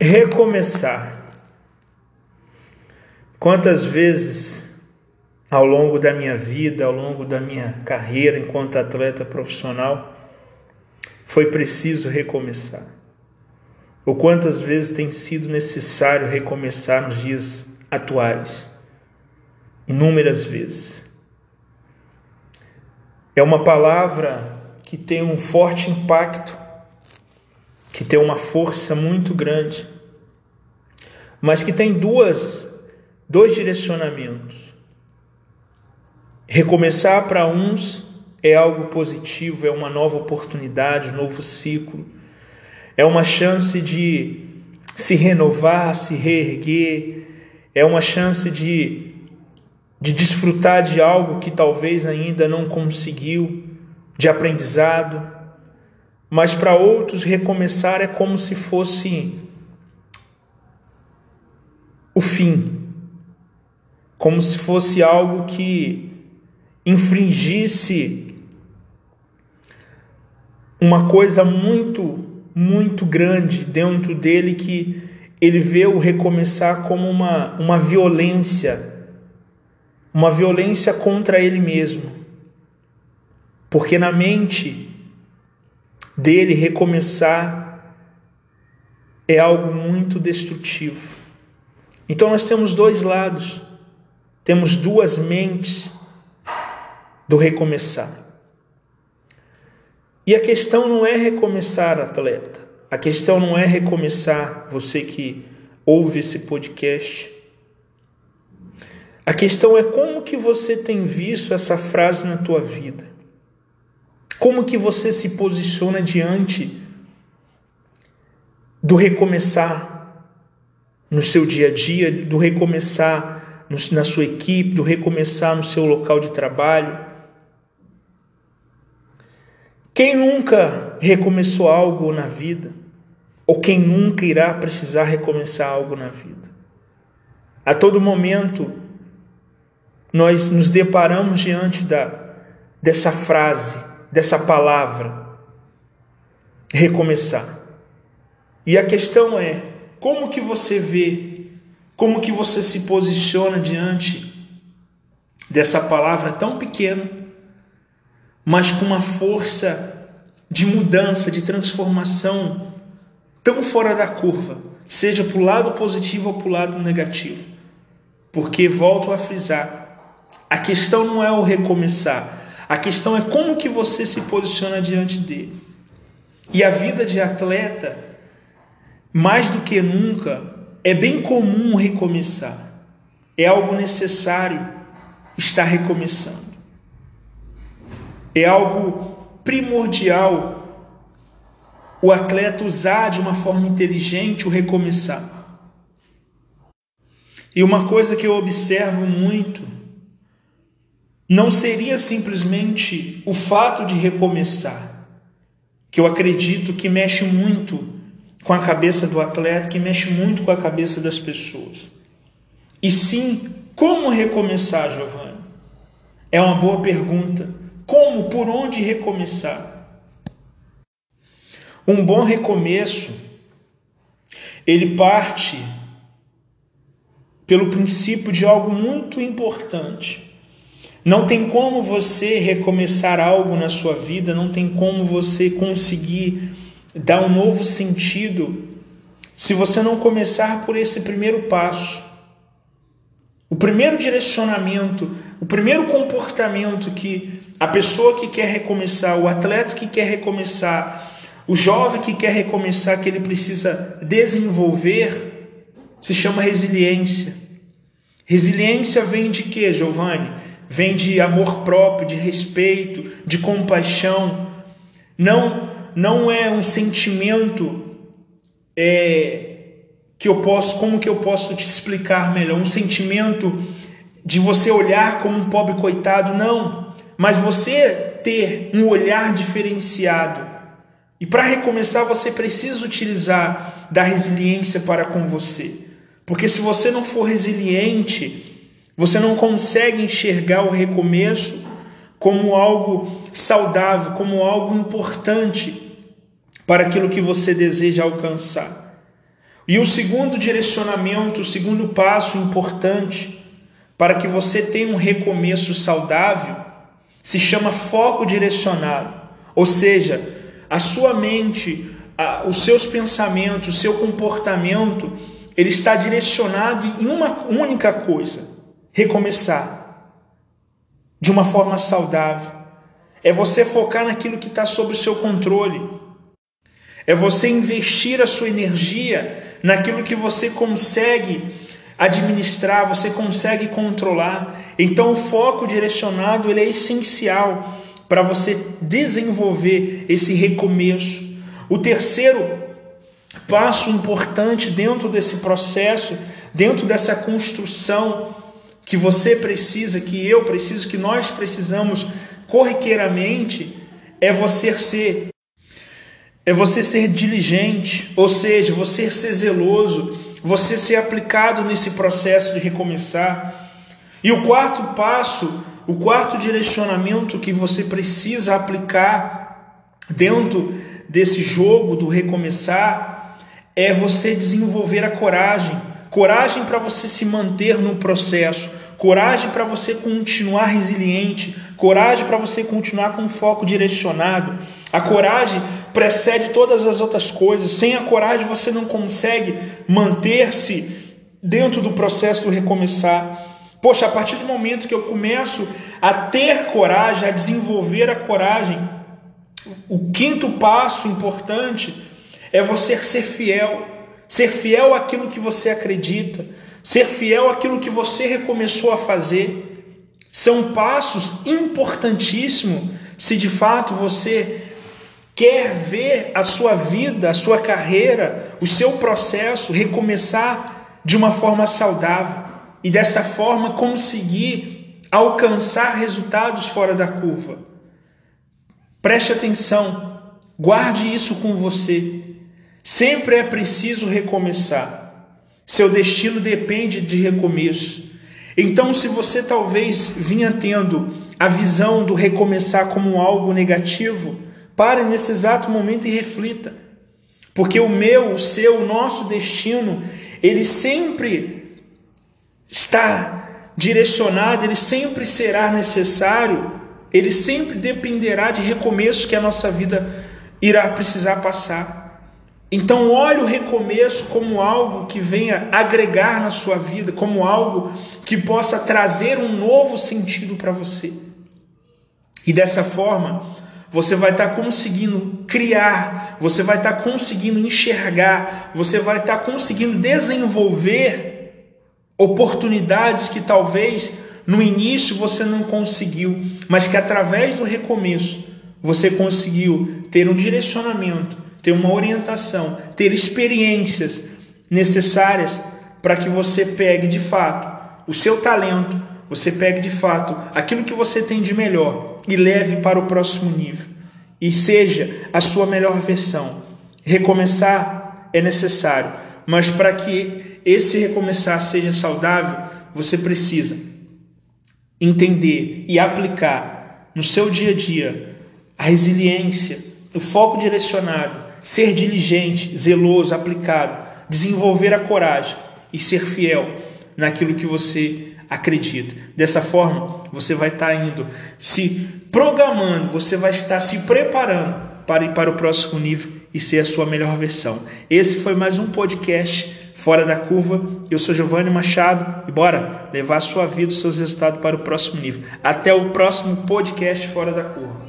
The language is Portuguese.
Recomeçar. Quantas vezes ao longo da minha vida, ao longo da minha carreira enquanto atleta profissional, foi preciso recomeçar? Ou quantas vezes tem sido necessário recomeçar nos dias atuais? Inúmeras vezes. É uma palavra que tem um forte impacto que tem uma força muito grande, mas que tem duas, dois direcionamentos. Recomeçar para uns é algo positivo, é uma nova oportunidade, um novo ciclo, é uma chance de se renovar, se reerguer, é uma chance de, de desfrutar de algo que talvez ainda não conseguiu, de aprendizado mas para outros recomeçar é como se fosse o fim, como se fosse algo que infringisse uma coisa muito, muito grande dentro dele que ele vê o recomeçar como uma, uma violência, uma violência contra ele mesmo. Porque na mente dele recomeçar é algo muito destrutivo. Então nós temos dois lados, temos duas mentes do recomeçar. E a questão não é recomeçar, atleta. A questão não é recomeçar, você que ouve esse podcast. A questão é como que você tem visto essa frase na tua vida. Como que você se posiciona diante do recomeçar no seu dia a dia, do recomeçar na sua equipe, do recomeçar no seu local de trabalho? Quem nunca recomeçou algo na vida? Ou quem nunca irá precisar recomeçar algo na vida? A todo momento, nós nos deparamos diante da, dessa frase: dessa palavra recomeçar. E a questão é, como que você vê, como que você se posiciona diante dessa palavra tão pequena, mas com uma força de mudança, de transformação tão fora da curva, seja para o lado positivo ou para o lado negativo. Porque volto a frisar, a questão não é o recomeçar, a questão é como que você se posiciona diante dele. E a vida de atleta, mais do que nunca, é bem comum recomeçar. É algo necessário estar recomeçando. É algo primordial o atleta usar de uma forma inteligente o recomeçar. E uma coisa que eu observo muito não seria simplesmente o fato de recomeçar, que eu acredito que mexe muito com a cabeça do atleta, que mexe muito com a cabeça das pessoas. E sim, como recomeçar, Giovanni? É uma boa pergunta. Como, por onde recomeçar? Um bom recomeço, ele parte pelo princípio de algo muito importante não tem como você recomeçar algo na sua vida, não tem como você conseguir dar um novo sentido se você não começar por esse primeiro passo. O primeiro direcionamento, o primeiro comportamento que a pessoa que quer recomeçar, o atleta que quer recomeçar, o jovem que quer recomeçar, que ele precisa desenvolver, se chama resiliência. Resiliência vem de quê, Giovanni? Vem de amor próprio, de respeito, de compaixão. Não, não é um sentimento é, que eu posso, como que eu posso te explicar melhor? Um sentimento de você olhar como um pobre coitado, não, mas você ter um olhar diferenciado. E para recomeçar, você precisa utilizar da resiliência para com você. Porque se você não for resiliente, você não consegue enxergar o recomeço como algo saudável, como algo importante para aquilo que você deseja alcançar. E o segundo direcionamento, o segundo passo importante para que você tenha um recomeço saudável, se chama foco direcionado. Ou seja, a sua mente, os seus pensamentos, o seu comportamento, ele está direcionado em uma única coisa: recomeçar de uma forma saudável. É você focar naquilo que está sob o seu controle. É você investir a sua energia naquilo que você consegue administrar, você consegue controlar. Então o foco direcionado ele é essencial para você desenvolver esse recomeço. O terceiro passo importante dentro desse processo, dentro dessa construção que você precisa, que eu preciso, que nós precisamos corriqueiramente, é você ser é você ser diligente, ou seja, você ser zeloso, você ser aplicado nesse processo de recomeçar. E o quarto passo, o quarto direcionamento que você precisa aplicar dentro desse jogo do recomeçar é você desenvolver a coragem. Coragem para você se manter no processo, coragem para você continuar resiliente, coragem para você continuar com foco direcionado. A coragem precede todas as outras coisas. Sem a coragem você não consegue manter-se dentro do processo do recomeçar. Poxa, a partir do momento que eu começo a ter coragem, a desenvolver a coragem, o quinto passo importante é você ser fiel, ser fiel àquilo que você acredita, ser fiel àquilo que você recomeçou a fazer. São passos importantíssimos se de fato você quer ver a sua vida, a sua carreira, o seu processo recomeçar de uma forma saudável e dessa forma conseguir alcançar resultados fora da curva. Preste atenção, guarde isso com você. Sempre é preciso recomeçar. Seu destino depende de recomeço. Então, se você talvez vinha tendo a visão do recomeçar como algo negativo, Pare nesse exato momento e reflita. Porque o meu, o seu, o nosso destino, ele sempre está direcionado, ele sempre será necessário, ele sempre dependerá de recomeços que a nossa vida irá precisar passar. Então, olhe o recomeço como algo que venha agregar na sua vida, como algo que possa trazer um novo sentido para você. E dessa forma, você vai estar conseguindo criar, você vai estar conseguindo enxergar, você vai estar conseguindo desenvolver oportunidades que talvez no início você não conseguiu, mas que através do recomeço você conseguiu ter um direcionamento, ter uma orientação, ter experiências necessárias para que você pegue de fato o seu talento, você pegue de fato aquilo que você tem de melhor e leve para o próximo nível. E seja a sua melhor versão. Recomeçar é necessário, mas para que esse recomeçar seja saudável, você precisa entender e aplicar no seu dia a dia a resiliência, o foco direcionado, ser diligente, zeloso, aplicado, desenvolver a coragem e ser fiel naquilo que você acredita. Dessa forma, você vai estar indo se programando, você vai estar se preparando para ir para o próximo nível e ser a sua melhor versão. Esse foi mais um podcast Fora da Curva. Eu sou Giovanni Machado e bora levar a sua vida, os seus resultados para o próximo nível. Até o próximo podcast Fora da Curva.